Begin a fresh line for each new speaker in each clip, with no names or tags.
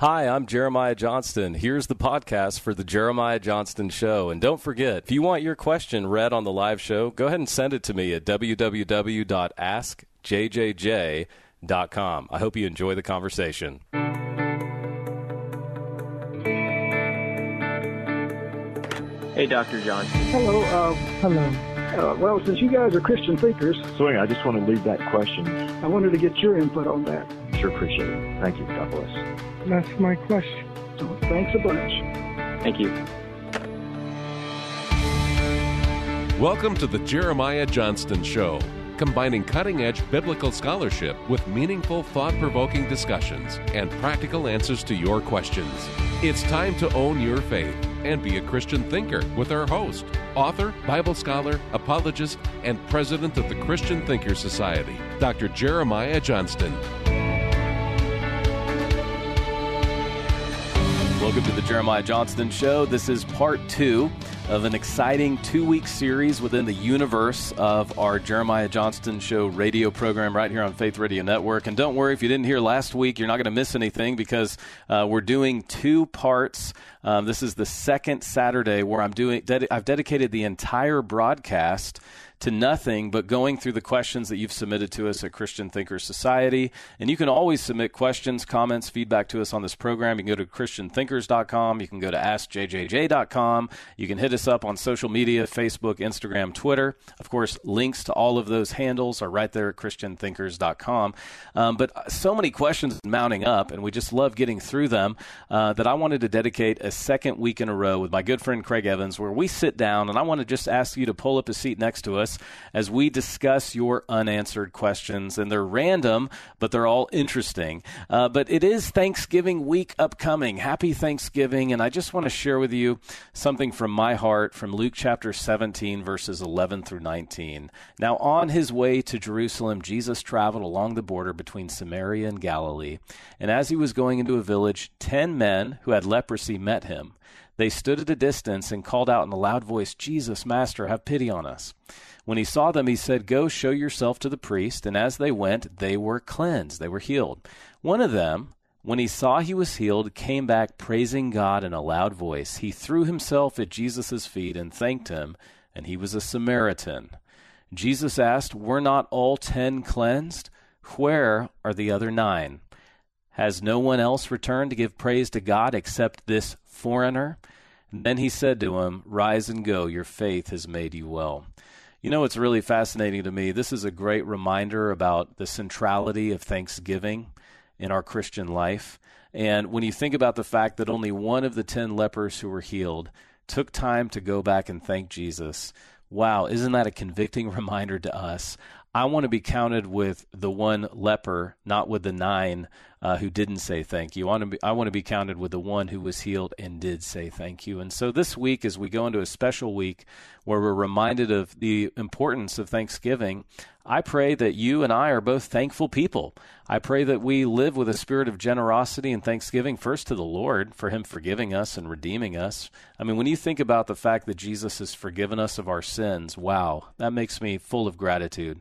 Hi, I'm Jeremiah Johnston. Here's the podcast for the Jeremiah Johnston Show. And don't forget, if you want your question read on the live show, go ahead and send it to me at www.askjjj.com. I hope you enjoy the conversation.
Hey, Dr. Johnston.
Hello. Uh,
Hello.
uh, well, since you guys are Christian thinkers,
Swing, I just want to leave that question.
I wanted to get your input on that.
Sure appreciate it. Thank you. God bless.
That's my question.
So thanks a bunch.
Thank you.
Welcome to the Jeremiah Johnston Show, combining cutting edge biblical scholarship with meaningful, thought provoking discussions and practical answers to your questions. It's time to own your faith and be a Christian thinker with our host, author, Bible scholar, apologist, and president of the Christian Thinker Society, Dr. Jeremiah Johnston.
Welcome to the Jeremiah Johnston Show. This is part two of an exciting two week series within the universe of our Jeremiah Johnston Show radio program right here on Faith Radio Network. And don't worry if you didn't hear last week, you're not going to miss anything because uh, we're doing two parts. Um, this is the second Saturday where I'm doing. Ded- I've dedicated the entire broadcast to nothing but going through the questions that you've submitted to us at Christian Thinkers Society. And you can always submit questions, comments, feedback to us on this program. You can go to ChristianThinkers.com. You can go to AskJJJ.com. You can hit us up on social media Facebook, Instagram, Twitter. Of course, links to all of those handles are right there at ChristianThinkers.com. Um, but so many questions mounting up, and we just love getting through them uh, that I wanted to dedicate a second week in a row with my good friend Craig Evans, where we sit down and I want to just ask you to pull up a seat next to us as we discuss your unanswered questions. And they're random, but they're all interesting. Uh, but it is Thanksgiving week upcoming. Happy Thanksgiving. And I just want to share with you something from my heart from Luke chapter 17, verses 11 through 19. Now, on his way to Jerusalem, Jesus traveled along the border between Samaria and Galilee. And as he was going into a village, ten men who had leprosy met him. They stood at a distance and called out in a loud voice, Jesus, Master, have pity on us. When he saw them, he said, Go show yourself to the priest. And as they went, they were cleansed, they were healed. One of them, when he saw he was healed, came back praising God in a loud voice. He threw himself at Jesus' feet and thanked him, and he was a Samaritan. Jesus asked, Were not all ten cleansed? Where are the other nine? Has no one else returned to give praise to God except this foreigner? Then he said to him, Rise and go, your faith has made you well. You know, it's really fascinating to me. This is a great reminder about the centrality of Thanksgiving in our Christian life. And when you think about the fact that only one of the 10 lepers who were healed took time to go back and thank Jesus, wow, isn't that a convicting reminder to us? I want to be counted with the one leper, not with the nine uh, who didn't say thank you. I want, to be, I want to be counted with the one who was healed and did say thank you. And so this week, as we go into a special week where we're reminded of the importance of Thanksgiving, I pray that you and I are both thankful people. I pray that we live with a spirit of generosity and thanksgiving, first to the Lord for Him forgiving us and redeeming us. I mean, when you think about the fact that Jesus has forgiven us of our sins, wow, that makes me full of gratitude.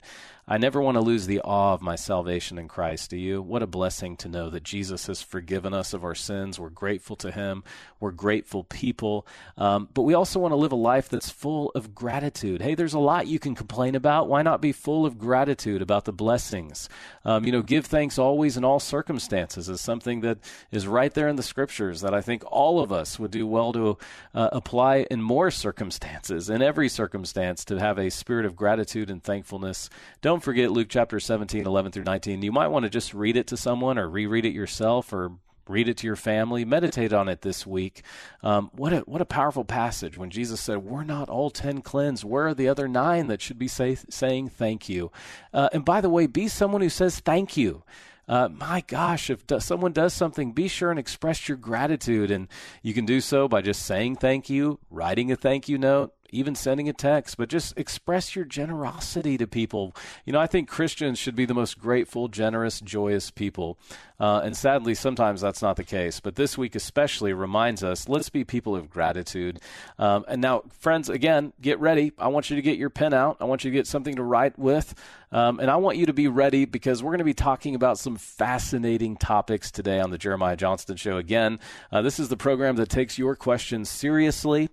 I never want to lose the awe of my salvation in Christ. Do you? What a blessing to know that Jesus has forgiven us of our sins. We're grateful to Him. We're grateful people. Um, but we also want to live a life that's full of gratitude. Hey, there's a lot you can complain about. Why not be full of gratitude about the blessings? Um, you know, give thanks always in all circumstances is something that is right there in the scriptures that I think all of us would do well to uh, apply in more circumstances, in every circumstance, to have a spirit of gratitude and thankfulness. Don't forget Luke chapter 17, 11 through 19. You might want to just read it to someone or reread it yourself or read it to your family, meditate on it this week. Um, what a what a powerful passage when Jesus said, "We're not all ten cleansed. Where are the other nine that should be say, saying thank you?" Uh, and by the way, be someone who says thank you. Uh, my gosh, if do, someone does something, be sure and express your gratitude. And you can do so by just saying thank you, writing a thank you note, even sending a text, but just express your generosity to people. You know, I think Christians should be the most grateful, generous, joyous people. Uh, and sadly, sometimes that's not the case. But this week, especially, reminds us let's be people of gratitude. Um, and now, friends, again, get ready. I want you to get your pen out. I want you to get something to write with. Um, and I want you to be ready because we're going to be talking about some fascinating topics today on the Jeremiah Johnston Show. Again, uh, this is the program that takes your questions seriously.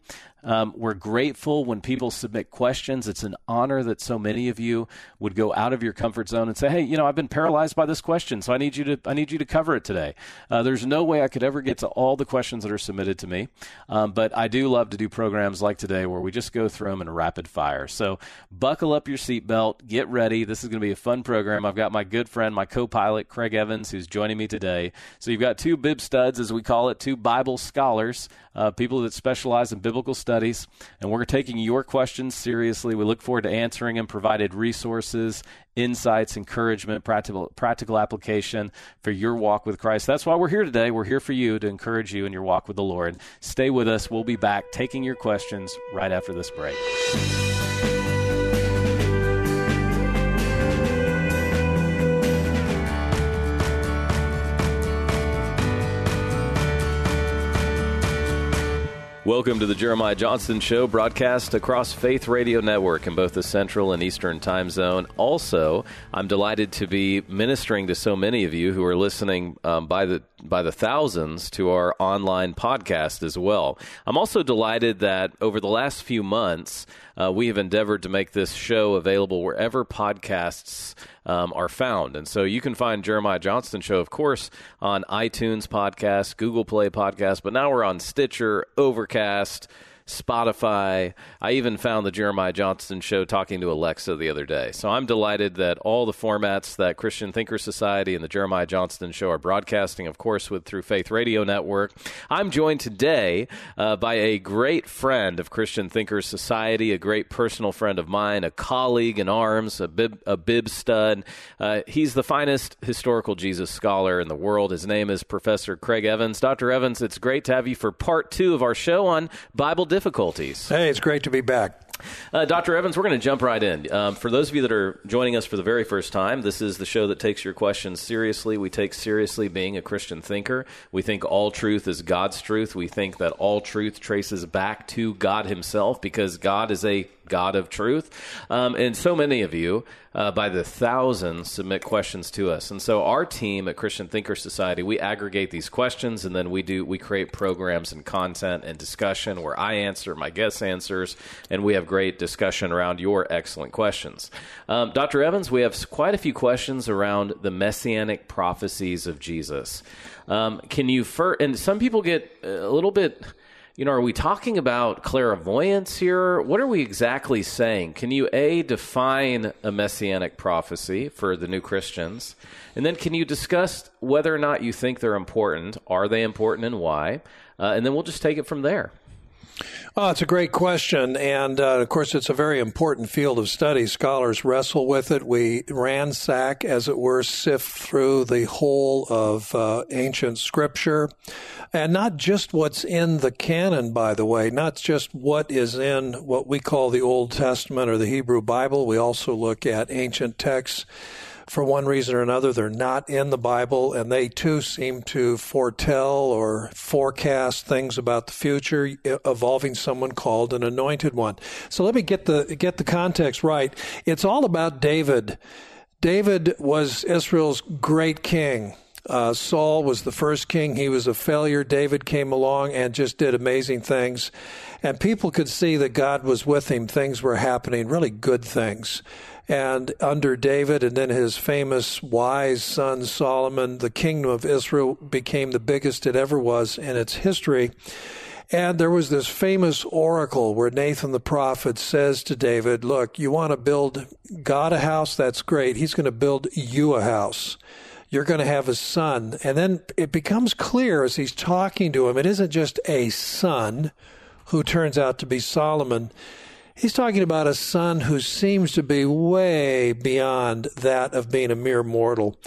Um, we're grateful when people submit questions. It's an honor that so many of you would go out of your comfort zone and say, "Hey, you know, I've been paralyzed by this question, so I need you to I need you to cover it today." Uh, there's no way I could ever get to all the questions that are submitted to me, um, but I do love to do programs like today where we just go through them in rapid fire. So buckle up your seatbelt, get ready. This is going to be a fun program. I've got my good friend, my co-pilot Craig Evans, who's joining me today. So you've got two bib studs, as we call it, two Bible scholars, uh, people that specialize in biblical studies, and we're taking your questions seriously. We look forward to answering them, provided resources, insights, encouragement, practical practical application for your walk with Christ. That's why we're here today. We're here for you to encourage you in your walk with the Lord. Stay with us. We'll be back taking your questions right after this break. Welcome to the Jeremiah Johnston Show, broadcast across Faith Radio Network in both the Central and Eastern time zone. Also, I'm delighted to be ministering to so many of you who are listening um, by the by the thousands to our online podcast as well. I'm also delighted that over the last few months, uh, we have endeavored to make this show available wherever podcasts um, are found. And so you can find Jeremiah Johnston Show, of course, on iTunes Podcast, Google Play Podcast, but now we're on Stitcher, Overcast, Spotify. I even found the Jeremiah Johnston show talking to Alexa the other day. So I'm delighted that all the formats that Christian Thinker Society and the Jeremiah Johnston show are broadcasting, of course, with through Faith Radio Network. I'm joined today uh, by a great friend of Christian Thinker Society, a great personal friend of mine, a colleague in arms, a bib, a bib stud. Uh, he's the finest historical Jesus scholar in the world. His name is Professor Craig Evans. Dr. Evans, it's great to have you for part two of our show on Bible difficulties.
Hey, it's great to be back.
Uh, Dr. Evans, we're going to jump right in. Um, for those of you that are joining us for the very first time, this is the show that takes your questions seriously. We take seriously being a Christian thinker. We think all truth is God's truth. We think that all truth traces back to God Himself because God is a God of truth. Um, and so many of you, uh, by the thousands, submit questions to us. And so our team at Christian Thinker Society, we aggregate these questions and then we do we create programs and content and discussion where I answer, my guest answers, and we have great discussion around your excellent questions. Um, Dr. Evans, we have quite a few questions around the messianic prophecies of Jesus. Um, can you, fir- and some people get a little bit you know, are we talking about clairvoyance here? What are we exactly saying? Can you A, define a messianic prophecy for the new Christians? And then can you discuss whether or not you think they're important? Are they important and why? Uh, and then we'll just take it from there.
Oh, it's a great question. And uh, of course, it's a very important field of study. Scholars wrestle with it. We ransack, as it were, sift through the whole of uh, ancient scripture. And not just what's in the canon, by the way, not just what is in what we call the Old Testament or the Hebrew Bible. We also look at ancient texts for one reason or another, they're not in the Bible, and they too seem to foretell or forecast things about the future, involving someone called an anointed one. So let me get the get the context right. It's all about David. David was Israel's great king. Uh, Saul was the first king. He was a failure. David came along and just did amazing things. And people could see that God was with him. Things were happening, really good things. And under David and then his famous wise son Solomon, the kingdom of Israel became the biggest it ever was in its history. And there was this famous oracle where Nathan the prophet says to David, Look, you want to build God a house? That's great. He's going to build you a house. You're going to have a son. And then it becomes clear as he's talking to him, it isn't just a son who turns out to be Solomon He's talking about a son who seems to be way beyond that of being a mere mortal.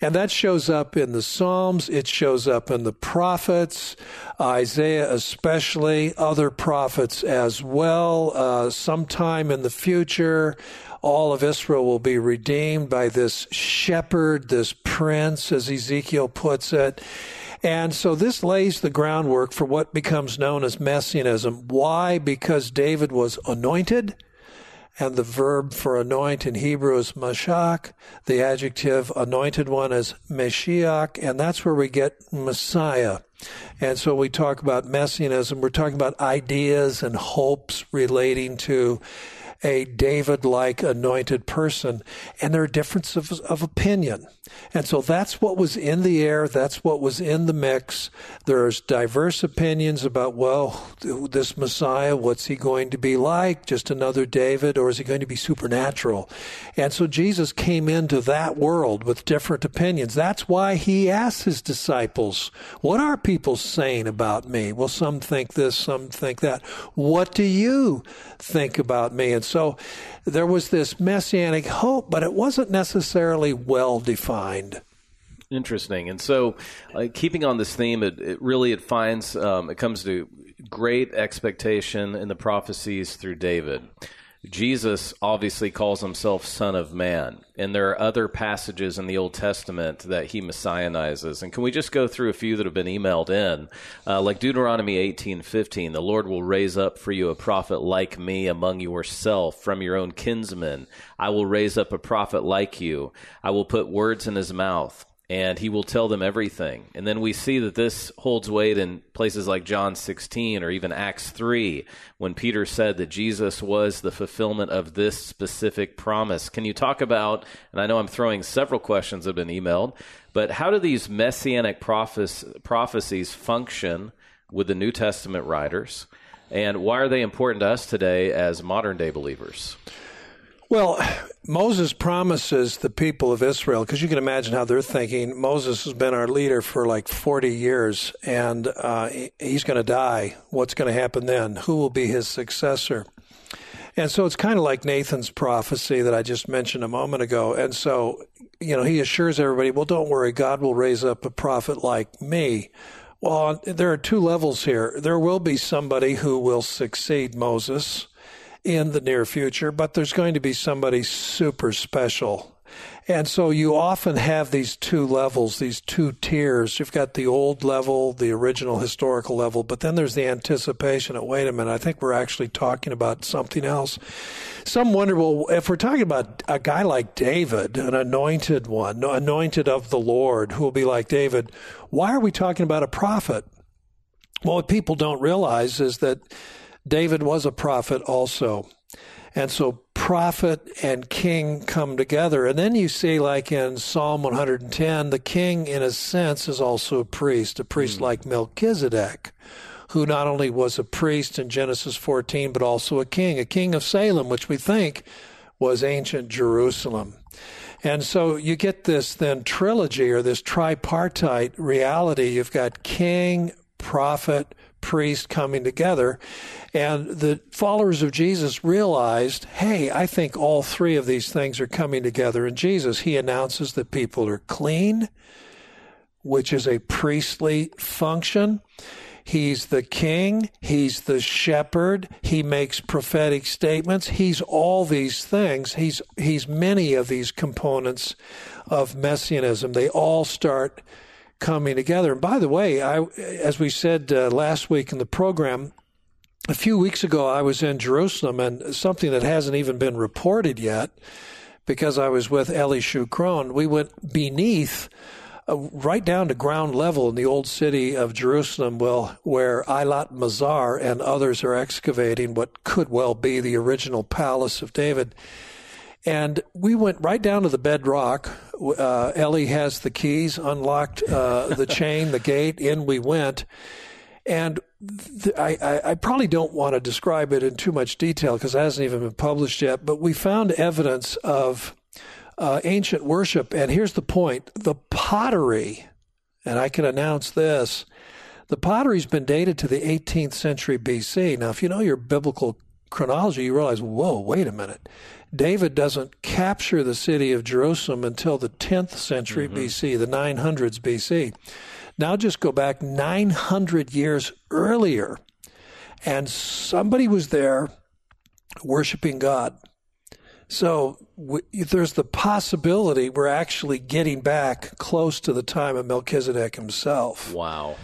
And that shows up in the Psalms, it shows up in the prophets, Isaiah especially, other prophets as well. Uh, sometime in the future, all of Israel will be redeemed by this shepherd, this prince, as Ezekiel puts it. And so this lays the groundwork for what becomes known as messianism. Why? Because David was anointed and the verb for anoint in Hebrew is mashak. The adjective anointed one is Meshiach, and that's where we get Messiah. And so we talk about messianism, we're talking about ideas and hopes relating to a David like anointed person, and there are differences of, of, opinion. And so that's what was in the air, that's what was in the mix. There's diverse opinions about, well, this Messiah, what's he going to be like? Just another David, or is he going to be supernatural? And so Jesus came into that world with different opinions. That's why he asked his disciples, What are people saying about me? Well, some think this, some think that. What do you think about me? And so there was this messianic hope, but it wasn't necessarily well defined.
Interesting. And so, uh, keeping on this theme, it, it really it finds um, it comes to great expectation in the prophecies through David. Jesus obviously calls himself Son of Man, and there are other passages in the Old Testament that he messianizes. And can we just go through a few that have been emailed in, uh, like Deuteronomy eighteen fifteen? The Lord will raise up for you a prophet like me among yourself from your own kinsmen. I will raise up a prophet like you. I will put words in his mouth and he will tell them everything. And then we see that this holds weight in places like John 16 or even Acts 3 when Peter said that Jesus was the fulfillment of this specific promise. Can you talk about, and I know I'm throwing several questions that have been emailed, but how do these messianic prophecies function with the New Testament writers? And why are they important to us today as modern day believers?
Well, Moses promises the people of Israel, because you can imagine how they're thinking. Moses has been our leader for like 40 years, and uh, he's going to die. What's going to happen then? Who will be his successor? And so it's kind of like Nathan's prophecy that I just mentioned a moment ago. And so, you know, he assures everybody, well, don't worry, God will raise up a prophet like me. Well, there are two levels here. There will be somebody who will succeed Moses in the near future, but there's going to be somebody super special. And so you often have these two levels, these two tiers. You've got the old level, the original historical level, but then there's the anticipation of, wait a minute, I think we're actually talking about something else. Some wonder, well, if we're talking about a guy like David, an anointed one, anointed of the Lord, who will be like David, why are we talking about a prophet? Well, what people don't realize is that David was a prophet also. And so prophet and king come together. And then you see, like in Psalm 110, the king, in a sense, is also a priest, a priest mm. like Melchizedek, who not only was a priest in Genesis 14, but also a king, a king of Salem, which we think was ancient Jerusalem. And so you get this then trilogy or this tripartite reality. You've got king, prophet, priest coming together. And the followers of Jesus realized, hey, I think all three of these things are coming together in Jesus. He announces that people are clean, which is a priestly function. He's the king. He's the shepherd. He makes prophetic statements. He's all these things. He's, he's many of these components of messianism. They all start coming together. And by the way, I, as we said uh, last week in the program, a few weeks ago I was in Jerusalem, and something that hasn't even been reported yet, because I was with Eli Shukron, we went beneath. Uh, right down to ground level in the old city of Jerusalem, well, where Eilat Mazar and others are excavating what could well be the original palace of David. And we went right down to the bedrock. Uh, Eli has the keys, unlocked uh, the chain, the gate. In we went. And th- I, I, I, probably don't want to describe it in too much detail because it hasn't even been published yet, but we found evidence of uh, ancient worship. And here's the point the pottery, and I can announce this the pottery's been dated to the 18th century BC. Now, if you know your biblical chronology, you realize, whoa, wait a minute. David doesn't capture the city of Jerusalem until the 10th century mm-hmm. BC, the 900s BC. Now just go back 900 years earlier, and somebody was there worshiping God. So we, there's the possibility we're actually getting back close to the time of Melchizedek himself.
Wow.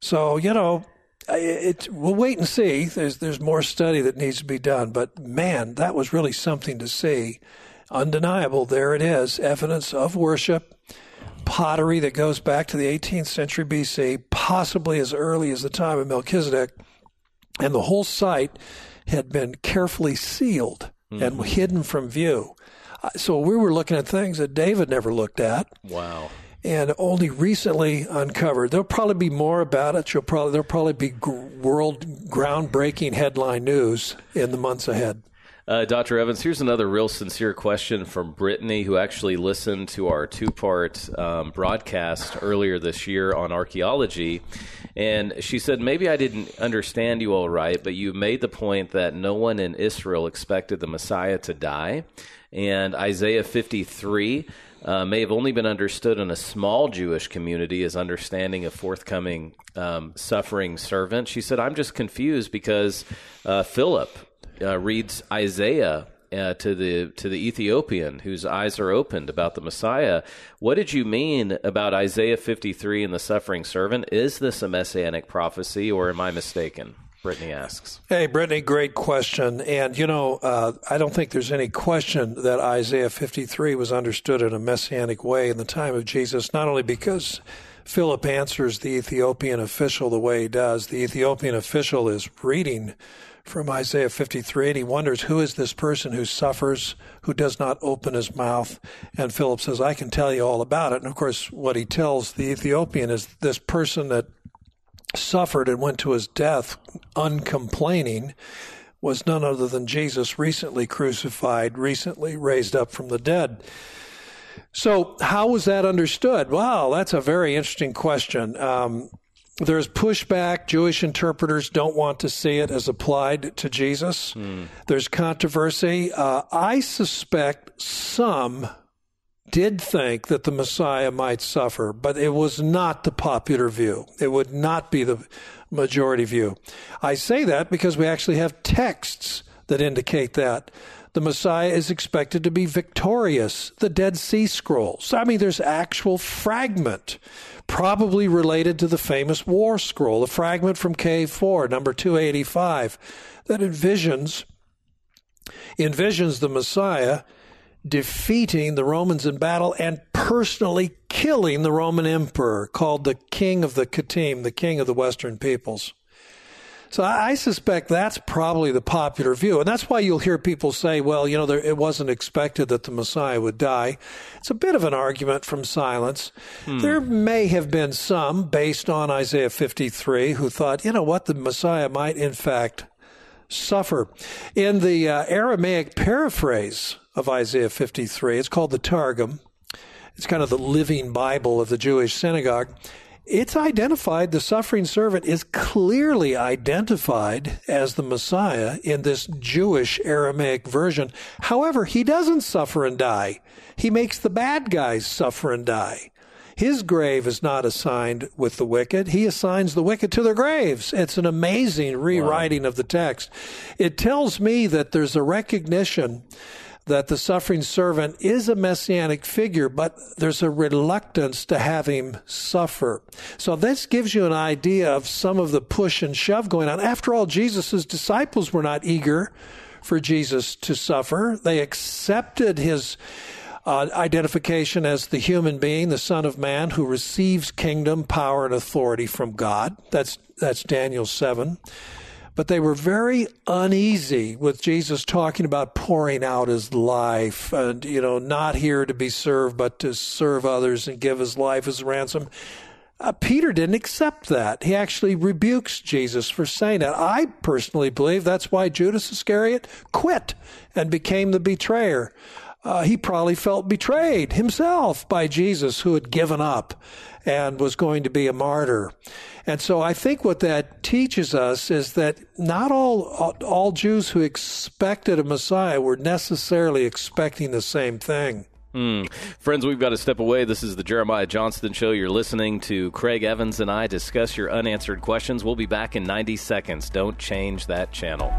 So, you know, it, we'll wait and see. There's there's more study that needs to be done, but man, that was really something to see. Undeniable, there it is, evidence of worship, pottery that goes back to the 18th century BC, possibly as early as the time of Melchizedek, and the whole site had been carefully sealed mm-hmm. and hidden from view. Uh, so we were looking at things that David never looked at.
Wow
and only recently uncovered. There'll probably be more about it. You'll probably there'll probably be world groundbreaking headline news in the months ahead.
Uh, Dr. Evans, here's another real sincere question from Brittany, who actually listened to our two part um, broadcast earlier this year on archaeology. And she said, Maybe I didn't understand you all right, but you made the point that no one in Israel expected the Messiah to die. And Isaiah 53 uh, may have only been understood in a small Jewish community as understanding a forthcoming um, suffering servant. She said, I'm just confused because uh, Philip uh, reads Isaiah uh, to the to the Ethiopian whose eyes are opened about the Messiah. What did you mean about Isaiah 53 and the suffering servant? Is this a messianic prophecy, or am I mistaken? Brittany asks.
Hey, Brittany, great question. And, you know, uh, I don't think there's any question that Isaiah 53 was understood in a messianic way in the time of Jesus, not only because Philip answers the Ethiopian official the way he does. The Ethiopian official is reading from Isaiah 53 and he wonders who is this person who suffers, who does not open his mouth. And Philip says, I can tell you all about it. And of course, what he tells the Ethiopian is this person that suffered and went to his death uncomplaining was none other than Jesus, recently crucified, recently raised up from the dead. So, how was that understood? Wow, that's a very interesting question. Um, there's pushback. Jewish interpreters don't want to see it as applied to Jesus. Mm. There's controversy. Uh, I suspect some did think that the Messiah might suffer, but it was not the popular view. It would not be the majority view. I say that because we actually have texts that indicate that. The Messiah is expected to be victorious. The Dead Sea Scrolls. I mean, there's actual fragment, probably related to the famous War Scroll, the fragment from Cave 4, number 285, that envisions envisions the Messiah defeating the Romans in battle and personally killing the Roman emperor called the King of the Kittim, the King of the Western peoples. So I suspect that's probably the popular view. And that's why you'll hear people say, well, you know, there, it wasn't expected that the Messiah would die. It's a bit of an argument from silence. Hmm. There may have been some, based on Isaiah 53, who thought, you know what, the Messiah might in fact suffer. In the uh, Aramaic paraphrase of Isaiah 53. It's called the Targum. It's kind of the living Bible of the Jewish synagogue. It's identified, the suffering servant is clearly identified as the Messiah in this Jewish Aramaic version. However, he doesn't suffer and die. He makes the bad guys suffer and die. His grave is not assigned with the wicked. He assigns the wicked to their graves. It's an amazing rewriting wow. of the text. It tells me that there's a recognition that the suffering servant is a messianic figure, but there's a reluctance to have him suffer. So this gives you an idea of some of the push and shove going on. After all, Jesus' disciples were not eager for Jesus to suffer. They accepted his uh, identification as the human being, the Son of Man, who receives kingdom, power, and authority from God. That's that's Daniel seven but they were very uneasy with Jesus talking about pouring out his life and, you know, not here to be served, but to serve others and give his life as a ransom. Uh, Peter didn't accept that. He actually rebukes Jesus for saying that. I personally believe that's why Judas Iscariot quit and became the betrayer. Uh, he probably felt betrayed himself by Jesus, who had given up and was going to be a martyr. And so I think what that teaches us is that not all all Jews who expected a Messiah were necessarily expecting the same thing.
Mm. Friends, we've got to step away. This is the Jeremiah Johnston Show. You're listening to Craig Evans and I discuss your unanswered questions. We'll be back in 90 seconds. Don't change that channel.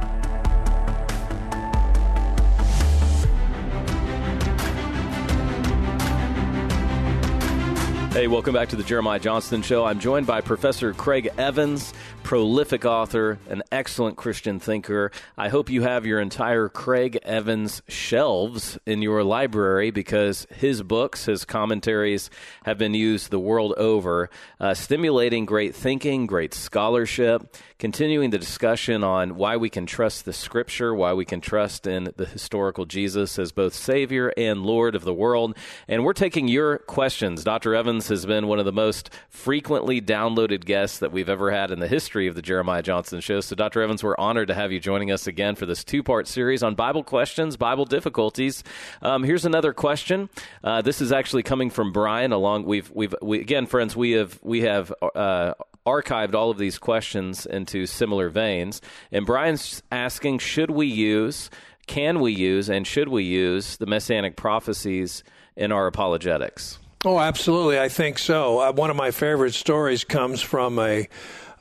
Hey, welcome back to the Jeremiah Johnston Show. I'm joined by Professor Craig Evans, prolific author, an excellent Christian thinker. I hope you have your entire Craig Evans shelves in your library because his books, his commentaries have been used the world over, uh, stimulating great thinking, great scholarship, continuing the discussion on why we can trust the Scripture, why we can trust in the historical Jesus as both Savior and Lord of the world. And we're taking your questions. Dr. Evans has been one of the most frequently downloaded guests that we've ever had in the history of the Jeremiah Johnston Show. So, Dr. Evans, we're honored to have you joining us again for this two part series on Bible questions, Bible difficulties. Um, here's another question. Uh, this is actually coming from Brian. Along, we've we've we, again, friends, we have we have. Uh, archived all of these questions into similar veins. And Brian's asking should we use, can we use, and should we use the messianic prophecies in our apologetics?
Oh, absolutely. I think so. Uh, one of my favorite stories comes from a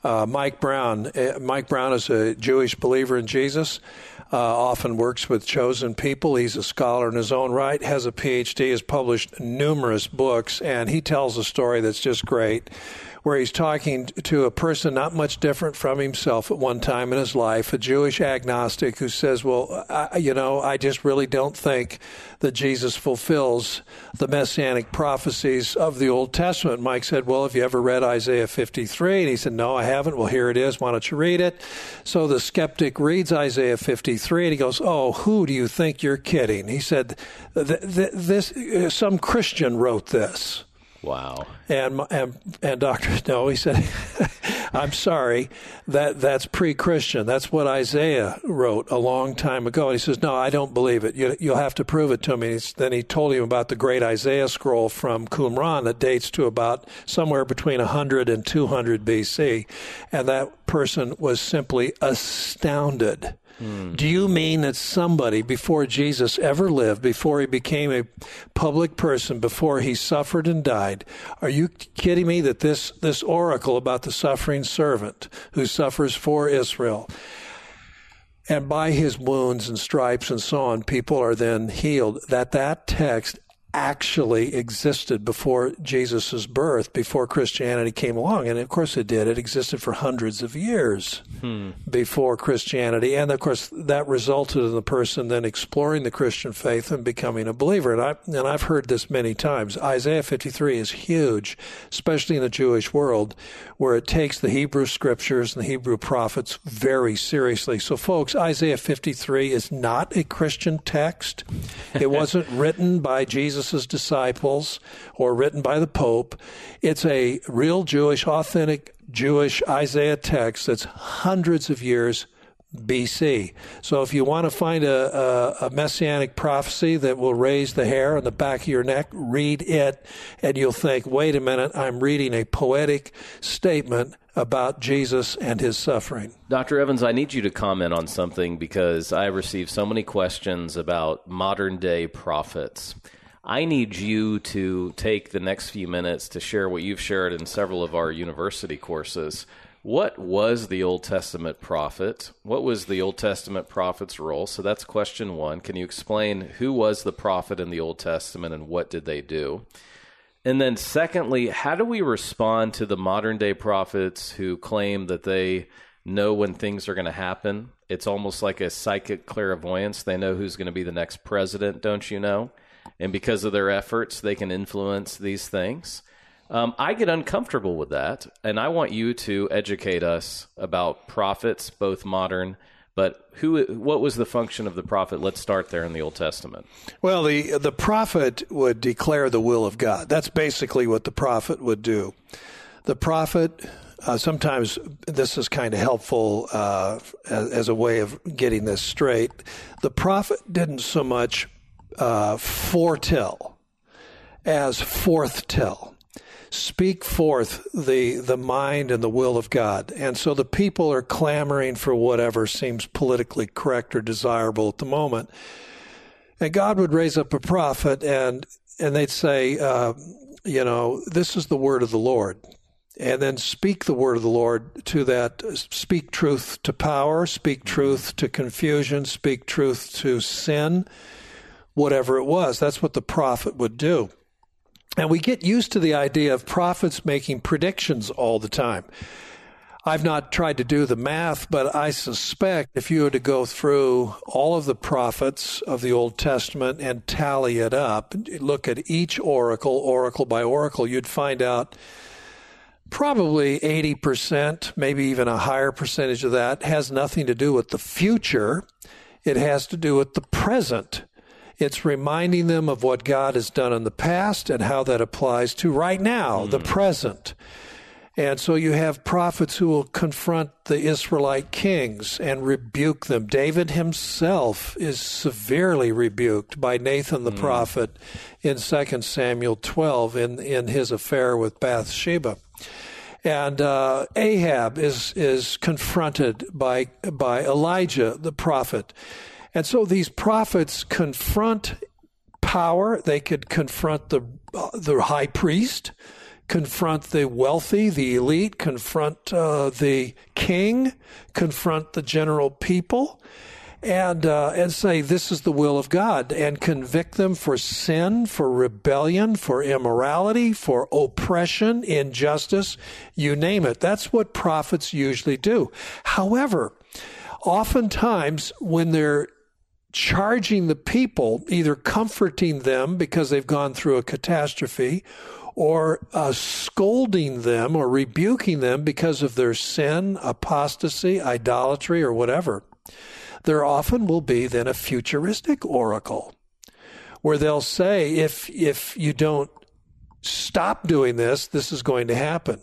uh, Mike Brown. Uh, Mike Brown is a Jewish believer in Jesus. Uh, often works with chosen people. He's a scholar in his own right, has a PhD, has published numerous books, and he tells a story that's just great where he's talking to a person not much different from himself at one time in his life, a Jewish agnostic who says, Well, I, you know, I just really don't think that Jesus fulfills the messianic prophecies of the Old Testament. Mike said, Well, have you ever read Isaiah 53? And he said, No, I haven't. Well, here it is. Why don't you read it? So the skeptic reads Isaiah 53 and he goes, Oh, who do you think you're kidding? He said, This, uh, some Christian wrote this.
Wow.
And and and Doctor No, he said, "I'm sorry, that that's pre-Christian. That's what Isaiah wrote a long time ago." And he says, "No, I don't believe it. You, will have to prove it to me." then he told him about the great Isaiah scroll from Qumran that dates to about somewhere between 100 and 200 BC, and that person was simply astounded Do you mean that somebody before Jesus ever lived, before he became a public person, before he suffered and died, are you kidding me that this, this oracle about the suffering servant who suffers for Israel, and by his wounds and stripes and so on, people are then healed, that that text actually existed before Jesus' birth, before Christianity came along. And of course it did. It existed for hundreds of years hmm. before Christianity. And of course that resulted in the person then exploring the Christian faith and becoming a believer. And, I, and I've heard this many times. Isaiah 53 is huge, especially in the Jewish world, where it takes the Hebrew scriptures and the Hebrew prophets very seriously. So folks, Isaiah 53 is not a Christian text. It wasn't written by Jesus disciples or written by the Pope. It's a real Jewish, authentic Jewish Isaiah text that's hundreds of years BC. So if you want to find a, a, a, messianic prophecy that will raise the hair on the back of your neck, read it, and you'll think, wait a minute, I'm reading a poetic statement about Jesus and his suffering.
Dr. Evans, I need you to comment on something because I receive so many questions about modern day prophets. I need you to take the next few minutes to share what you've shared in several of our university courses. What was the Old Testament prophet? What was the Old Testament prophet's role? So that's question one. Can you explain who was the prophet in the Old Testament and what did they do? And then, secondly, how do we respond to the modern day prophets who claim that they know when things are going to happen? It's almost like a psychic clairvoyance. They know who's going to be the next president, don't you know? and because of their efforts, they can influence these things. Um, I get uncomfortable with that, and I want you to educate us about prophets, both modern. But who? What was the function of the prophet? Let's start there in the Old Testament.
Well, the the prophet would declare the will of God. That's basically what the prophet would do. The prophet uh, sometimes this is kind of helpful uh, as, as, a way of getting this straight. The prophet didn't so much uh, foretell as forthtell. Speak forth the, the mind and the will of God. And so the people are clamoring for whatever seems politically correct or desirable at the moment. And God would raise up a prophet and, and they'd say, uh, you know, this is the word of the Lord and then speak the word of the Lord to that. Speak truth to power, speak truth to confusion, speak truth to sin, whatever it was. That's what the prophet would do. And we get used to the idea of prophets making predictions all the time. I've not tried to do the math, but I suspect if you were to go through all of the prophets of the Old Testament and tally it up, look at each oracle, oracle by oracle, you'd find out probably 80%, maybe even a higher percentage of that has nothing to do with the future. It has to do with the present. It's reminding them of what God has done in the past and how that applies to right now, mm. the present. And so you have prophets who will confront the Israelite kings and rebuke them. David himself is severely rebuked by Nathan the mm. prophet in 2 Samuel 12 in, in his affair with Bathsheba. And uh, Ahab is, is confronted by, by Elijah the prophet. And so these prophets confront power, they could confront the, uh, the high priest confront the wealthy, the elite, confront uh, the king, confront the general people, and uh, and say this is the will of God, and convict them for sin, for rebellion, for immorality, for oppression, injustice, you name it. That's what prophets usually do. However, oftentimes when they're charging the people, either comforting them because they've gone through a catastrophe or uh, scolding them or rebuking them because of their sin, apostasy, idolatry, or whatever, there often will be then a futuristic oracle where they'll say, if, if you don't stop doing this, this is going to happen.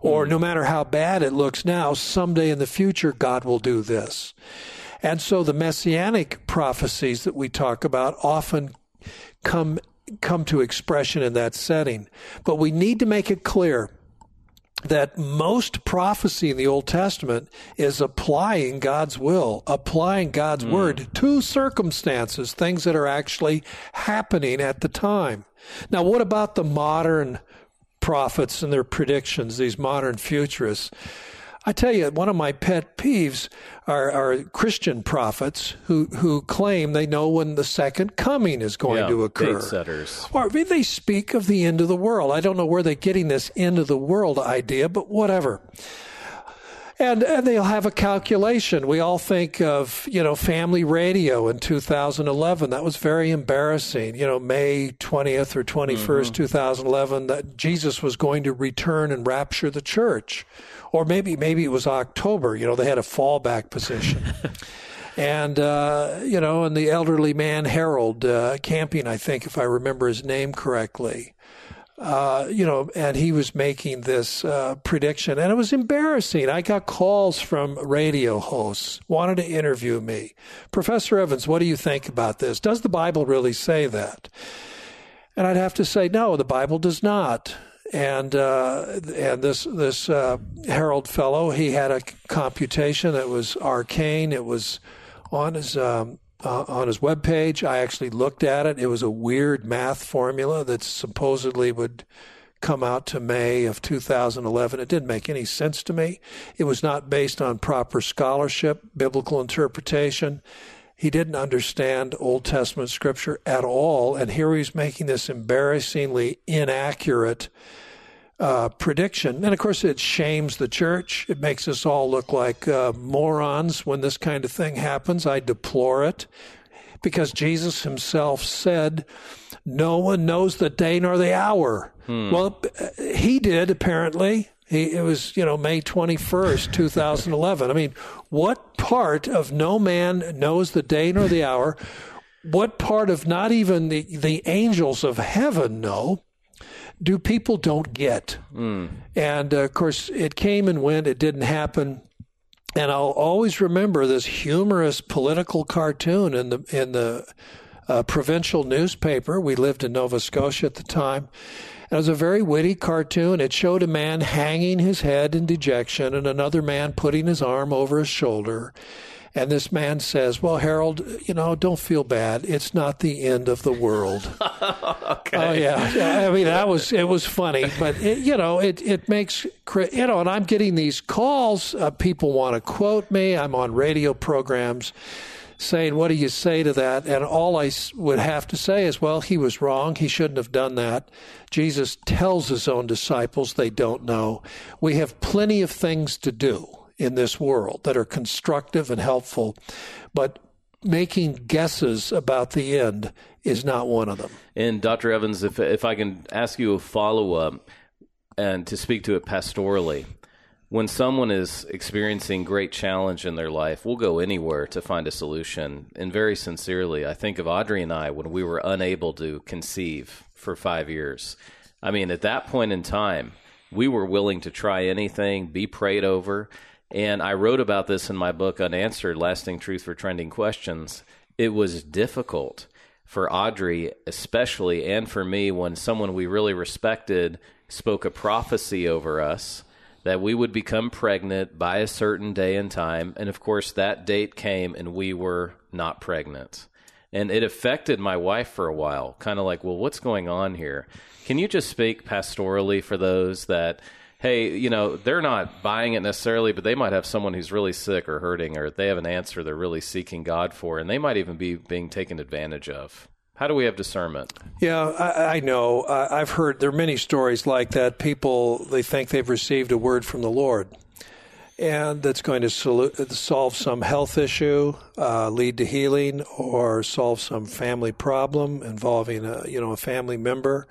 Or no matter how bad it looks now, someday in the future, God will do this. And so the messianic prophecies that we talk about often come come to expression in that setting. But we need to make it clear that most prophecy in the Old Testament is applying God's will, applying God's mm. word to circumstances, things that are actually happening at the time. Now, what about the modern prophets and their predictions, these modern futurists? I tell you, one of my pet peeves are, are Christian prophets who, who claim they know when the second coming is going
yeah,
to occur.
Setters.
Or they speak of the end of the world. I don't know where they're getting this end of the world idea, but whatever. And, and they'll have a calculation. We all think of, you know, family radio in 2011. That was very embarrassing. You know, May 20th or 21st, mm-hmm. 2011, that Jesus was going to return and rapture the church or maybe maybe it was October. You know, they had a fallback position. and uh, you know, and the elderly man Harold uh, Camping, I think, if I remember his name correctly. Uh, you know, and he was making this uh, prediction, and it was embarrassing. I got calls from radio hosts wanted to interview me. Professor Evans, what do you think about this? Does the Bible really say that? And I'd have to say, no, the Bible does not and uh, and this this uh, Harold fellow, he had a computation that was arcane. It was on his um, uh, on his web page. I actually looked at it. It was a weird math formula that supposedly would come out to May of 2011. It didn't make any sense to me. It was not based on proper scholarship, biblical interpretation. He didn't understand Old Testament scripture at all, and here he's making this embarrassingly inaccurate uh, prediction. And of course, it shames the church. It makes us all look like uh, morons when this kind of thing happens. I deplore it because Jesus himself said, No one knows the day nor the hour. Hmm. Well, he did, apparently. He, it was, you know, May 21st, 2011. I mean, what part of no man knows the day nor the hour? What part of not even the, the angels of heaven know? Do people don't get. Mm. And uh, of course, it came and went. It didn't happen. And I'll always remember this humorous political cartoon in the in the uh, provincial newspaper. We lived in Nova Scotia at the time. It was a very witty cartoon. It showed a man hanging his head in dejection and another man putting his arm over his shoulder. And this man says, Well, Harold, you know, don't feel bad. It's not the end of the world.
okay.
Oh, yeah. I mean, that was, it was funny, but, it, you know, it, it makes, you know, and I'm getting these calls. Uh, people want to quote me. I'm on radio programs saying, What do you say to that? And all I would have to say is, Well, he was wrong. He shouldn't have done that. Jesus tells his own disciples they don't know. We have plenty of things to do in this world that are constructive and helpful, but making guesses about the end is not one of them.
And Dr. Evans, if if I can ask you a follow up and to speak to it pastorally, when someone is experiencing great challenge in their life, we'll go anywhere to find a solution. And very sincerely, I think of Audrey and I when we were unable to conceive for five years. I mean, at that point in time, we were willing to try anything, be prayed over. And I wrote about this in my book, Unanswered Lasting Truth for Trending Questions. It was difficult for Audrey, especially, and for me, when someone we really respected spoke a prophecy over us that we would become pregnant by a certain day and time. And of course, that date came and we were not pregnant. And it affected my wife for a while, kind of like, well, what's going on here? Can you just speak pastorally for those that hey, you know, they're not buying it necessarily, but they might have someone who's really sick or hurting, or they have an answer they're really seeking God for, and they might even be being taken advantage of. How do we have discernment?
Yeah, I, I know. I, I've heard there are many stories like that. People they think they've received a word from the Lord, and that's going to solve some health issue, uh, lead to healing, or solve some family problem involving a you know a family member,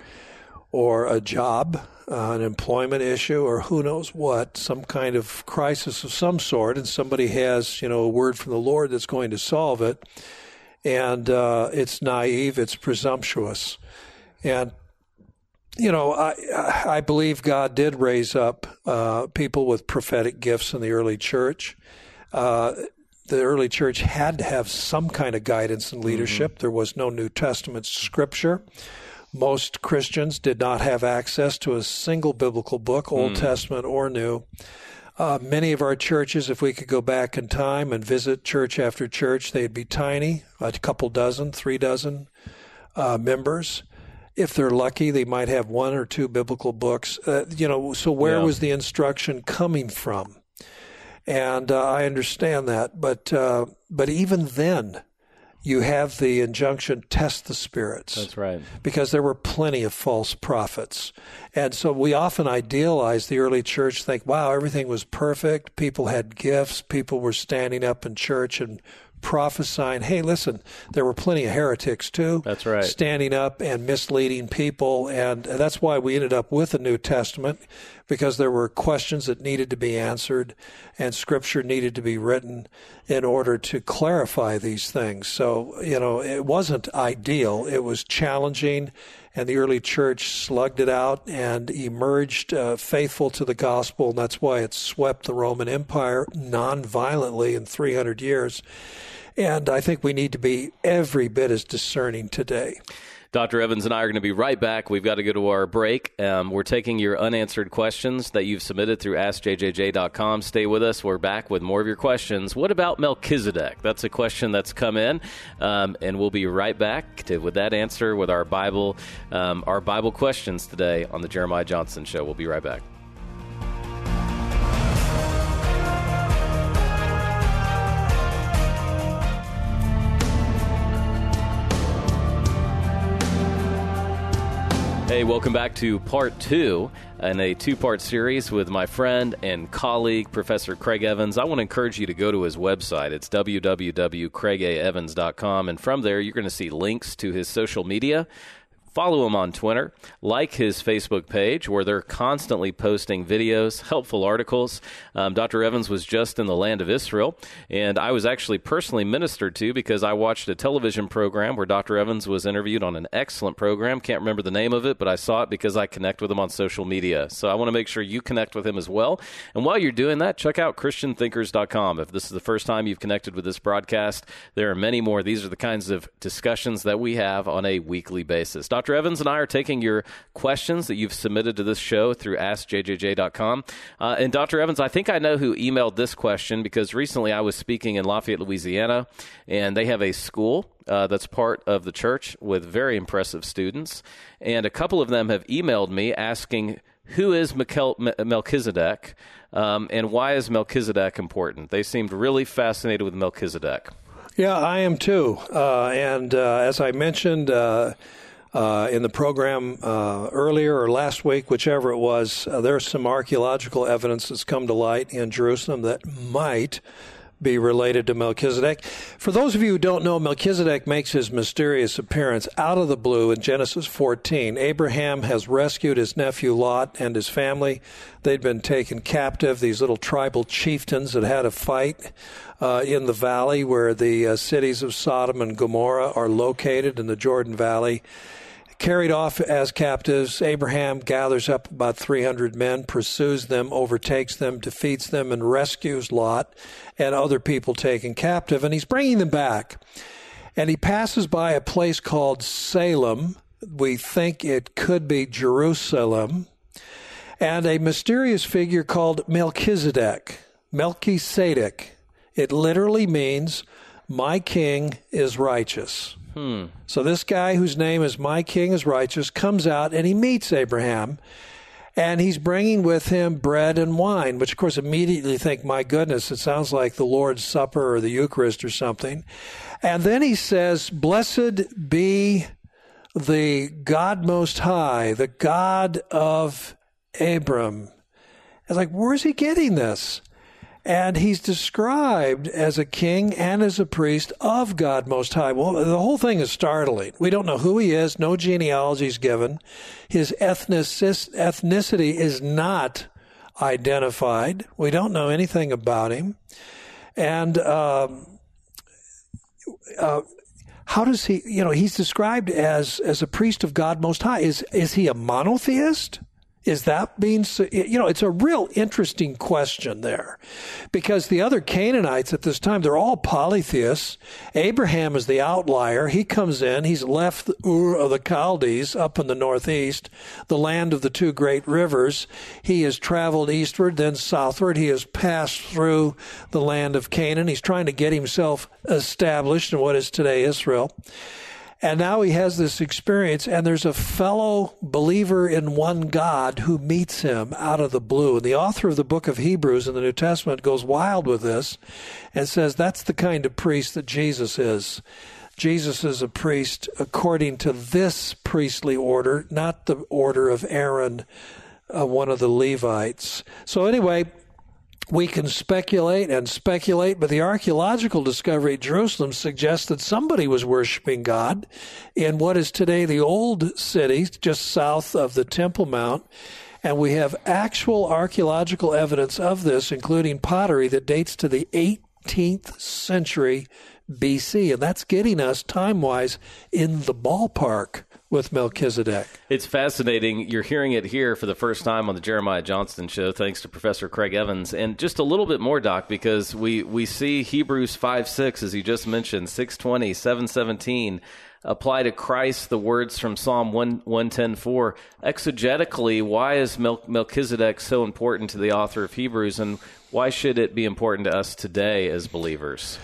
or a job uh, an employment issue or who knows what, some kind of crisis of some sort, and somebody has, you know, a word from the Lord that's going to solve it. And uh, it's naive, it's presumptuous. And, you know, I, I believe God did raise up uh, people with prophetic gifts in the early church. Uh, the early church had to have some kind of guidance and leadership. Mm-hmm. There was no New Testament scripture. Most Christians did not have access to a single biblical book, Old mm. Testament or New. Uh, many of our churches, if we could go back in time and visit church after church, they'd be tiny, a couple dozen, three dozen uh, members. If they're lucky, they might have one or two biblical books. Uh, you know, so where yeah. was the instruction coming from? And uh, I understand that, but uh, but even then, you have the injunction test the spirits.
That's right.
Because there were plenty of false prophets. And so we often idealize the early church, think, wow, everything was perfect. People had gifts. People were standing up in church and prophesying, hey, listen, there were plenty of heretics too.
That's right.
Standing up and misleading people. And that's why we ended up with the New Testament, because there were questions that needed to be answered and scripture needed to be written in order to clarify these things. So, you know, it wasn't ideal, it was challenging. And the early church slugged it out and emerged uh, faithful to the gospel. And that's why it swept the Roman Empire non-violently in 300 years. And I think we need to be every bit as discerning today.
Dr. Evans and I are going to be right back. We've got to go to our break. Um, we're taking your unanswered questions that you've submitted through AskJJJ.com. Stay with us. We're back with more of your questions. What about Melchizedek? That's a question that's come in, um, and we'll be right back to, with that answer with our Bible, um, our Bible questions today on the Jeremiah Johnston Show. We'll be right back. Hey, welcome back to part two in a two part series with my friend and colleague, Professor Craig Evans. I want to encourage you to go to his website. It's www.craigaevans.com. And from there, you're going to see links to his social media Follow him on Twitter, like his Facebook page where they're constantly posting videos, helpful articles. Um, Dr. Evans was just in the land of Israel, and I was actually personally ministered to because I watched a television program where Dr. Evans was interviewed on an excellent program. Can't remember the name of it, but I saw it because I connect with him on social media. So I want to make sure you connect with him as well. And while you're doing that, check out ChristianThinkers.com. If this is the first time you've connected with this broadcast, there are many more. These are the kinds of discussions that we have on a weekly basis. Dr. Dr. Evans and I are taking your questions that you've submitted to this show through AskJJJ.com. Uh, and Dr. Evans, I think I know who emailed this question because recently I was speaking in Lafayette, Louisiana, and they have a school uh, that's part of the church with very impressive students. And a couple of them have emailed me asking, who is Melchizedek um, and why is Melchizedek important? They seemed really fascinated with Melchizedek.
Yeah, I am too. Uh, and uh, as I mentioned uh, in the program uh, earlier or last week, whichever it was, uh, there's some archaeological evidence that's come to light in Jerusalem that might be related to Melchizedek. For those of you who don't know, Melchizedek makes his mysterious appearance out of the blue in Genesis 14. Abraham has rescued his nephew Lot and his family. They'd been taken captive, these little tribal chieftains that had a fight uh, in the valley where the uh, cities of Sodom and Gomorrah are located in the Jordan Valley carried off as captives. Abraham gathers up about 300 men, pursues them, overtakes them, defeats them, and rescues Lot and other people taken captive. And he's bringing them back. And he passes by a place called Salem. We think it could be Jerusalem. And a mysterious figure called Melchizedek. Melchizedek. It literally means, My king is righteous. Hmm. So this guy whose name is My King is Righteous comes out and he meets Abraham. And he's bringing with him bread and wine, which of course immediately think, my goodness, it sounds like the Lord's Supper or the Eucharist or something. And then he says, Blessed be the God Most High, the God of Abram. I was like, where's he getting this? And he's described as a king and as a priest of God Most High. Well, the whole thing is startling. We don't know who he is, no genealogy is given. His ethnicity is not identified. We don't know anything about him. And um, uh, how does he, you know, he's described as, as a priest of God Most High. Is, is he a monotheist? Is that being, you know, it's a real interesting question there because the other Canaanites at this time, they're all polytheists. Abraham is the outlier. He comes in, he's left Ur of the Chaldees up in the northeast, the land of the two great rivers. He has traveled eastward, then southward. He has passed through the land of Canaan. He's trying to get himself established in what is today Israel. And now he has this experience, and there's a fellow believer in one God who meets him out of the blue. And the author of the book of Hebrews in the New Testament goes wild with this and says that's the kind of priest that Jesus is. Jesus is a priest according to this priestly order, not the order of Aaron, uh, one of the Levites. So, anyway, we can speculate and speculate, but the archaeological discovery at Jerusalem suggests that somebody was worshiping God in what is today the old city, just south of the Temple Mount. And we have actual archaeological evidence of this, including pottery that dates to the 18th century BC. And that's getting us time wise in the ballpark with Melchizedek.
It's fascinating. You're hearing it here for the first time on the Jeremiah Johnston show, thanks to Professor Craig Evans. And just a little bit more, Doc, because we, we see Hebrews 5 6, as you just mentioned, 620, 717 apply to Christ the words from Psalm 1, 110.4. Exegetically, why is Mel- Melchizedek so important to the author of Hebrews, and why should it be important to us today as believers?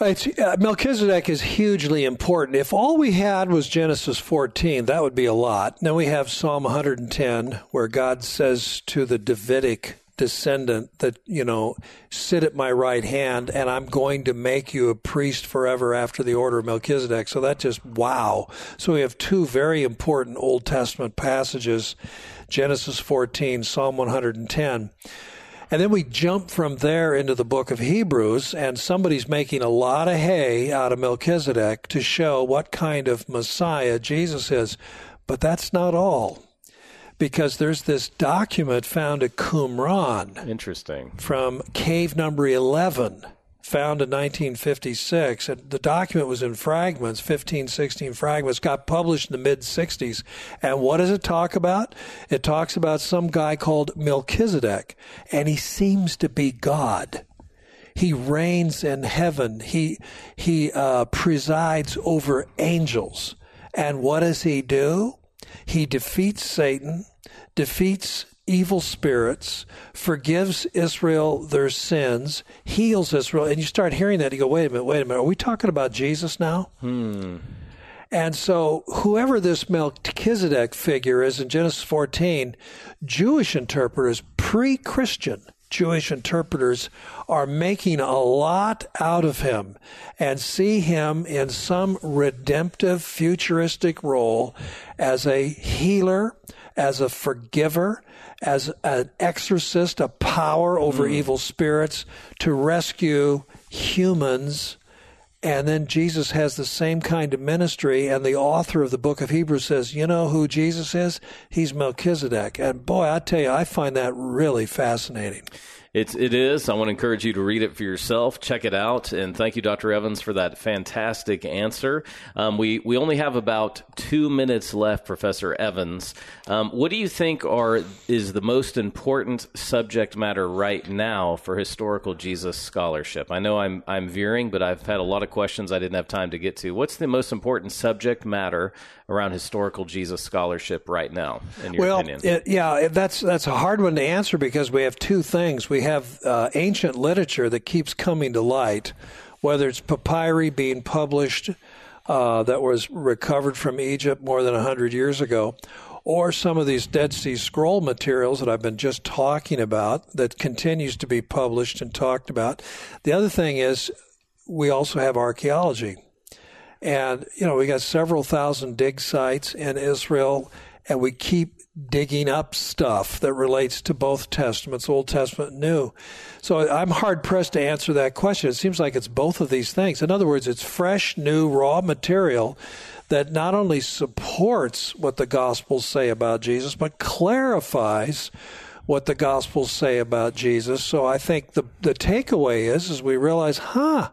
Uh, Melchizedek is hugely important. If all we had was Genesis 14, that would be a lot. Then we have Psalm 110, where God says to the Davidic descendant that, you know, sit at my right hand and I'm going to make you a priest forever after the order of Melchizedek. So that just, wow. So we have two very important Old Testament passages Genesis 14, Psalm 110. And then we jump from there into the book of Hebrews, and somebody's making a lot of hay out of Melchizedek to show what kind of Messiah Jesus is. But that's not all. Because there's this document found at Qumran.
Interesting.
From cave number 11 found in 1956. And the document was in fragments, 15, 16 fragments, got published in the mid 60s. And what does it talk about? It talks about some guy called Melchizedek, and he seems to be God. He reigns in heaven. He he uh, presides over angels. And what does he do? He defeats Satan, defeats evil spirits, forgives Israel their sins, heals Israel. And you start hearing that, you go, wait a minute, wait a minute. Are we talking about Jesus now?
Hmm.
And so, whoever this Melchizedek figure is in Genesis 14, Jewish interpreters, pre Christian, Jewish interpreters are making a lot out of him and see him in some redemptive, futuristic role as a healer, as a forgiver, as an exorcist, a power over mm. evil spirits to rescue humans. And then Jesus has the same kind of ministry, and the author of the book of Hebrews says, You know who Jesus is? He's Melchizedek. And boy, I tell you, I find that really fascinating.
It's it is. I want to encourage you to read it for yourself. Check it out, and thank you, Dr. Evans, for that fantastic answer. Um, we we only have about two minutes left, Professor Evans. Um, what do you think are is the most important subject matter right now for historical Jesus scholarship? I know I'm I'm veering, but I've had a lot of questions I didn't have time to get to. What's the most important subject matter around historical Jesus scholarship right now, in your
well,
opinion?
It, yeah, that's that's a hard one to answer because we have two things. We have uh, ancient literature that keeps coming to light, whether it's papyri being published uh, that was recovered from Egypt more than hundred years ago, or some of these Dead Sea Scroll materials that I've been just talking about that continues to be published and talked about. The other thing is we also have archaeology and, you know, we got several thousand dig sites in Israel, and we keep digging up stuff that relates to both Testaments, Old Testament and New. So I'm hard pressed to answer that question. It seems like it's both of these things. In other words, it's fresh, new, raw material that not only supports what the Gospels say about Jesus, but clarifies what the Gospels say about Jesus. So I think the, the takeaway is, is we realize, huh,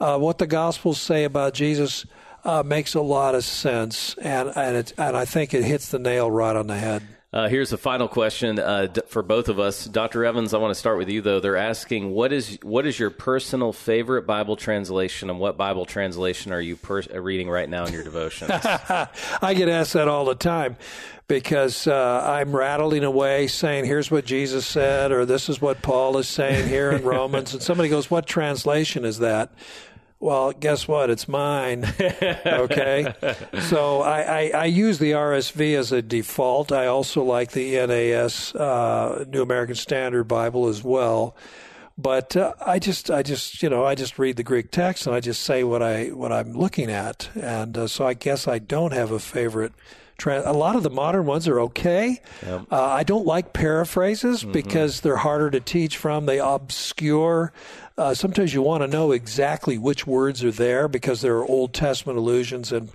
uh, what the Gospels say about Jesus uh, makes a lot of sense, and and, it, and I think it hits the nail right on the head.
Uh, here's a final question uh, d- for both of us, Dr. Evans. I want to start with you, though. They're asking what is what is your personal favorite Bible translation, and what Bible translation are you per- uh, reading right now in your devotions?
I get asked that all the time because uh, I'm rattling away saying, "Here's what Jesus said," or "This is what Paul is saying here in Romans," and somebody goes, "What translation is that?" Well, guess what? It's mine. okay. so I, I, I, use the RSV as a default. I also like the NAS, uh, New American Standard Bible as well. But uh, I just, I just, you know, I just read the Greek text and I just say what I, what I'm looking at, and uh, so I guess I don't have a favorite a lot of the modern ones are okay. Yep. Uh, I don't like paraphrases mm-hmm. because they're harder to teach from. They obscure. Uh, sometimes you want to know exactly which words are there because there are Old Testament allusions, and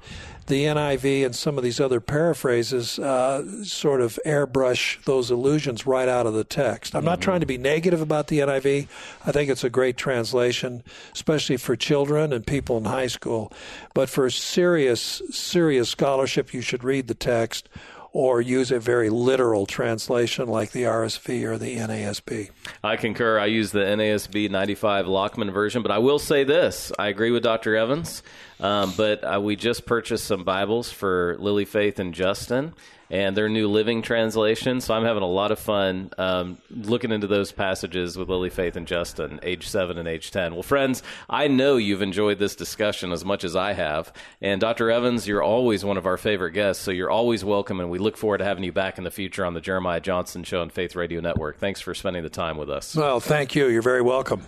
the NIV and some of these other paraphrases uh, sort of airbrush those allusions right out of the text. I'm mm-hmm. not trying to be negative about the NIV. I think it's a great translation, especially for children and people in high school. But for serious, serious scholarship, you should read the text or use a very literal translation like the RSV or the NASB.
I concur. I use the NASB 95 Lockman version, but I will say this I agree with Dr. Evans. Um, but uh, we just purchased some Bibles for Lily Faith and Justin and their new living translation. So I'm having a lot of fun um, looking into those passages with Lily Faith and Justin, age seven and age 10. Well, friends, I know you've enjoyed this discussion as much as I have. And Dr. Evans, you're always one of our favorite guests, so you're always welcome. And we look forward to having you back in the future on the Jeremiah Johnston Show and Faith Radio Network. Thanks for spending the time with us.
Well, thank you. You're very welcome.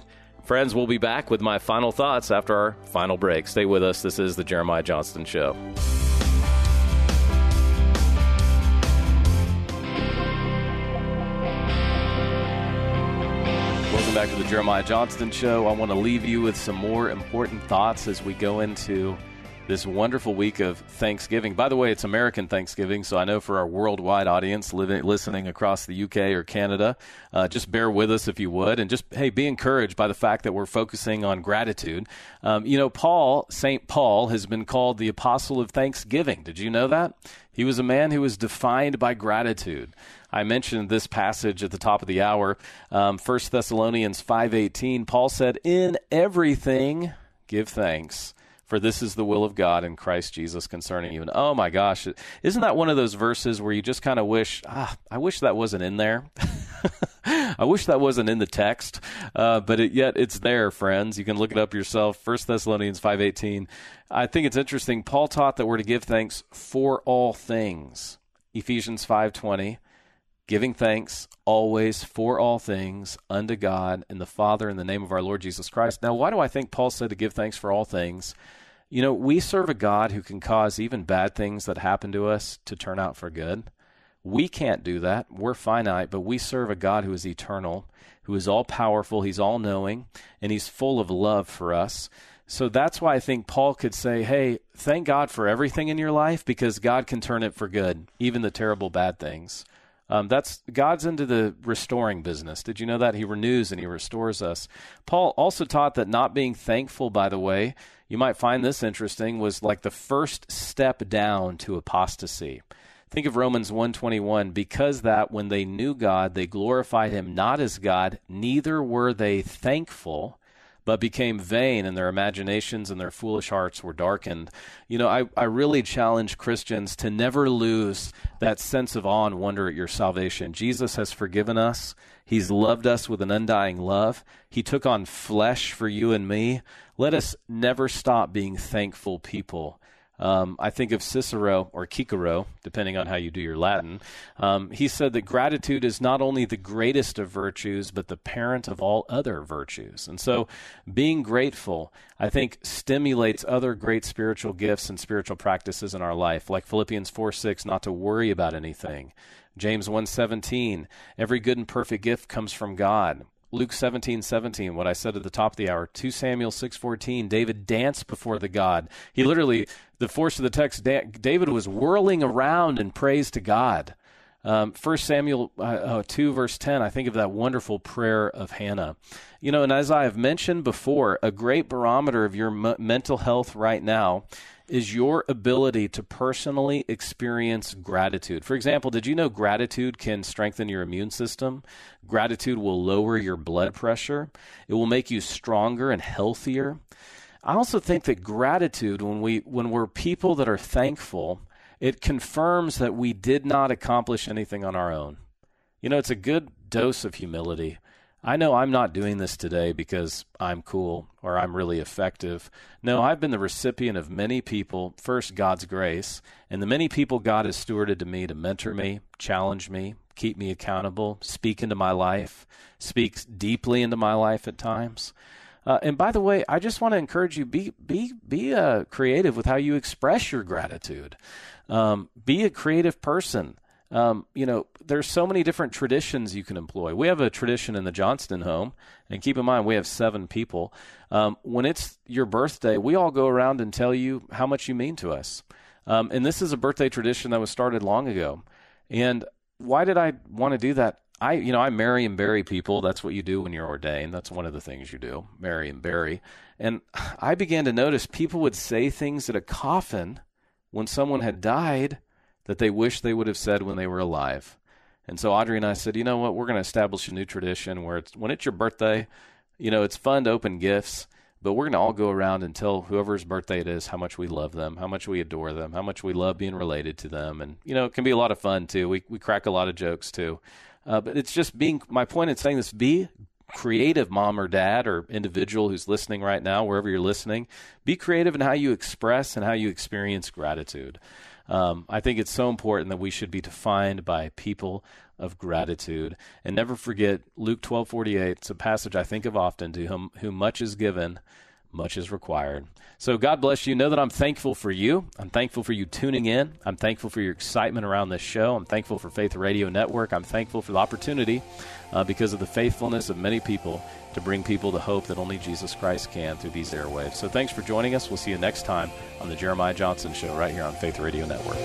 Friends, we'll be back with my final thoughts after our final break. Stay with us. This is the Jeremiah Johnston Show. Back to the Jeremiah Johnston Show. I want to leave you with some more important thoughts as we go into this wonderful week of Thanksgiving. By the way, it's American Thanksgiving, so I know for our worldwide audience living, listening across the UK or Canada, uh, just bear with us if you would, and just hey, be encouraged by the fact that we're focusing on gratitude. Um, you know, Paul, Saint Paul, has been called the apostle of Thanksgiving. Did you know that? He was a man who was defined by gratitude. I mentioned this passage at the top of the hour, um, 1 Thessalonians 5.18. Paul said, In everything give thanks for this is the will of God in Christ Jesus concerning you. And oh my gosh, isn't that one of those verses where you just kind of wish, ah, I wish that wasn't in there. I wish that wasn't in the text, uh, but it, yet it's there, friends. You can look it up yourself. First Thessalonians five eighteen. I think it's interesting. Paul taught that we're to give thanks for all things. Ephesians five twenty giving thanks always for all things unto God and the Father in the name of our Lord Jesus Christ. Now, why do I think Paul said to give thanks for all things? You know, we serve a God who can cause even bad things that happen to us to turn out for good. We can't do that. We're finite, but we serve a God who is eternal, who is all powerful, he's all knowing, and he's full of love for us. So that's why I think Paul could say, Hey, thank God for everything in your life because God can turn it for good, even the terrible bad things. Um, that's God's into the restoring business. Did you know that? He renews and he restores us. Paul also taught that not being thankful, by the way, you might find this interesting, was like the first step down to apostasy. Think of Romans 121 because that when they knew God they glorified him not as God neither were they thankful but became vain, and their imaginations and their foolish hearts were darkened. You know, I, I really challenge Christians to never lose that sense of awe and wonder at your salvation. Jesus has forgiven us, He's loved us with an undying love. He took on flesh for you and me. Let us never stop being thankful people. Um, I think of Cicero or Cicero, depending on how you do your Latin. Um, he said that gratitude is not only the greatest of virtues, but the parent of all other virtues. And so, being grateful, I think, stimulates other great spiritual gifts and spiritual practices in our life, like Philippians 4 6, not to worry about anything. James 1:17 Every good and perfect gift comes from God. Luke 17, 17, what I said at the top of the hour. 2 Samuel 6.14, David danced before the God. He literally, the force of the text, David was whirling around in praise to God. Um, 1 Samuel uh, uh, 2, verse 10, I think of that wonderful prayer of Hannah. You know, and as I have mentioned before, a great barometer of your m- mental health right now is your ability to personally experience gratitude. For example, did you know gratitude can strengthen your immune system? Gratitude will lower your blood pressure. It will make you stronger and healthier. I also think that gratitude when we when we're people that are thankful, it confirms that we did not accomplish anything on our own. You know, it's a good dose of humility. I know I'm not doing this today because I'm cool or I'm really effective. No, I've been the recipient of many people, first God's grace, and the many people God has stewarded to me to mentor me, challenge me, keep me accountable, speak into my life, speaks deeply into my life at times. Uh, and by the way, I just want to encourage you be be be uh, creative with how you express your gratitude. Um, be a creative person. Um, you know, there's so many different traditions you can employ. We have a tradition in the Johnston home, and keep in mind we have seven people. Um, when it's your birthday, we all go around and tell you how much you mean to us. Um, and this is a birthday tradition that was started long ago. And why did I want to do that? I, you know, I marry and bury people. That's what you do when you're ordained. That's one of the things you do, marry and bury. And I began to notice people would say things at a coffin when someone had died that they wish they would have said when they were alive. And so Audrey and I said, you know what, we're going to establish a new tradition where it's when it's your birthday, you know, it's fun to open gifts, but we're going to all go around and tell whoever's birthday it is how much we love them, how much we adore them, how much we love being related to them, and you know, it can be a lot of fun too. We we crack a lot of jokes too, uh, but it's just being. My point in saying this: be creative mom or dad or individual who's listening right now, wherever you're listening, be creative in how you express and how you experience gratitude. Um, I think it's so important that we should be defined by people of gratitude. And never forget Luke 12:48. It's a passage I think of often to whom, whom much is given, much is required. So God bless you. Know that I'm thankful for you. I'm thankful for you tuning in. I'm thankful for your excitement around this show. I'm thankful for Faith Radio Network. I'm thankful for the opportunity uh, because of the faithfulness of many people to bring people the hope that only Jesus Christ can through these airwaves. So thanks for joining us. We'll see you next time on the Jeremiah Johnston Show right here on Faith Radio Network.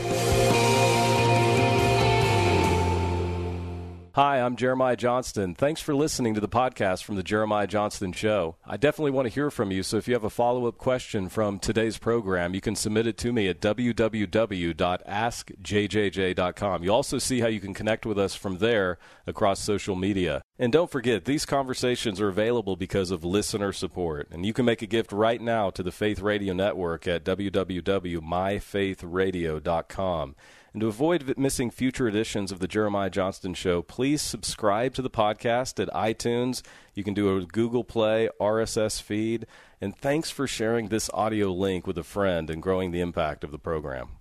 Hi, I'm Jeremiah Johnston. Thanks for listening to the podcast from the Jeremiah Johnston Show. I definitely want to hear from you, so if you have a follow up question from today's program, you can submit it to me at www.askjjj.com. You'll also see how you can connect with us from there across social media. And don't forget, these conversations are available because of listener support. And you can make a gift right now to the Faith Radio Network at www.myfaithradio.com. And to avoid missing future editions of the Jeremiah Johnston Show, please subscribe to the podcast at iTunes. You can do a Google Play RSS feed. And thanks for sharing this audio link with a friend and growing the impact of the program.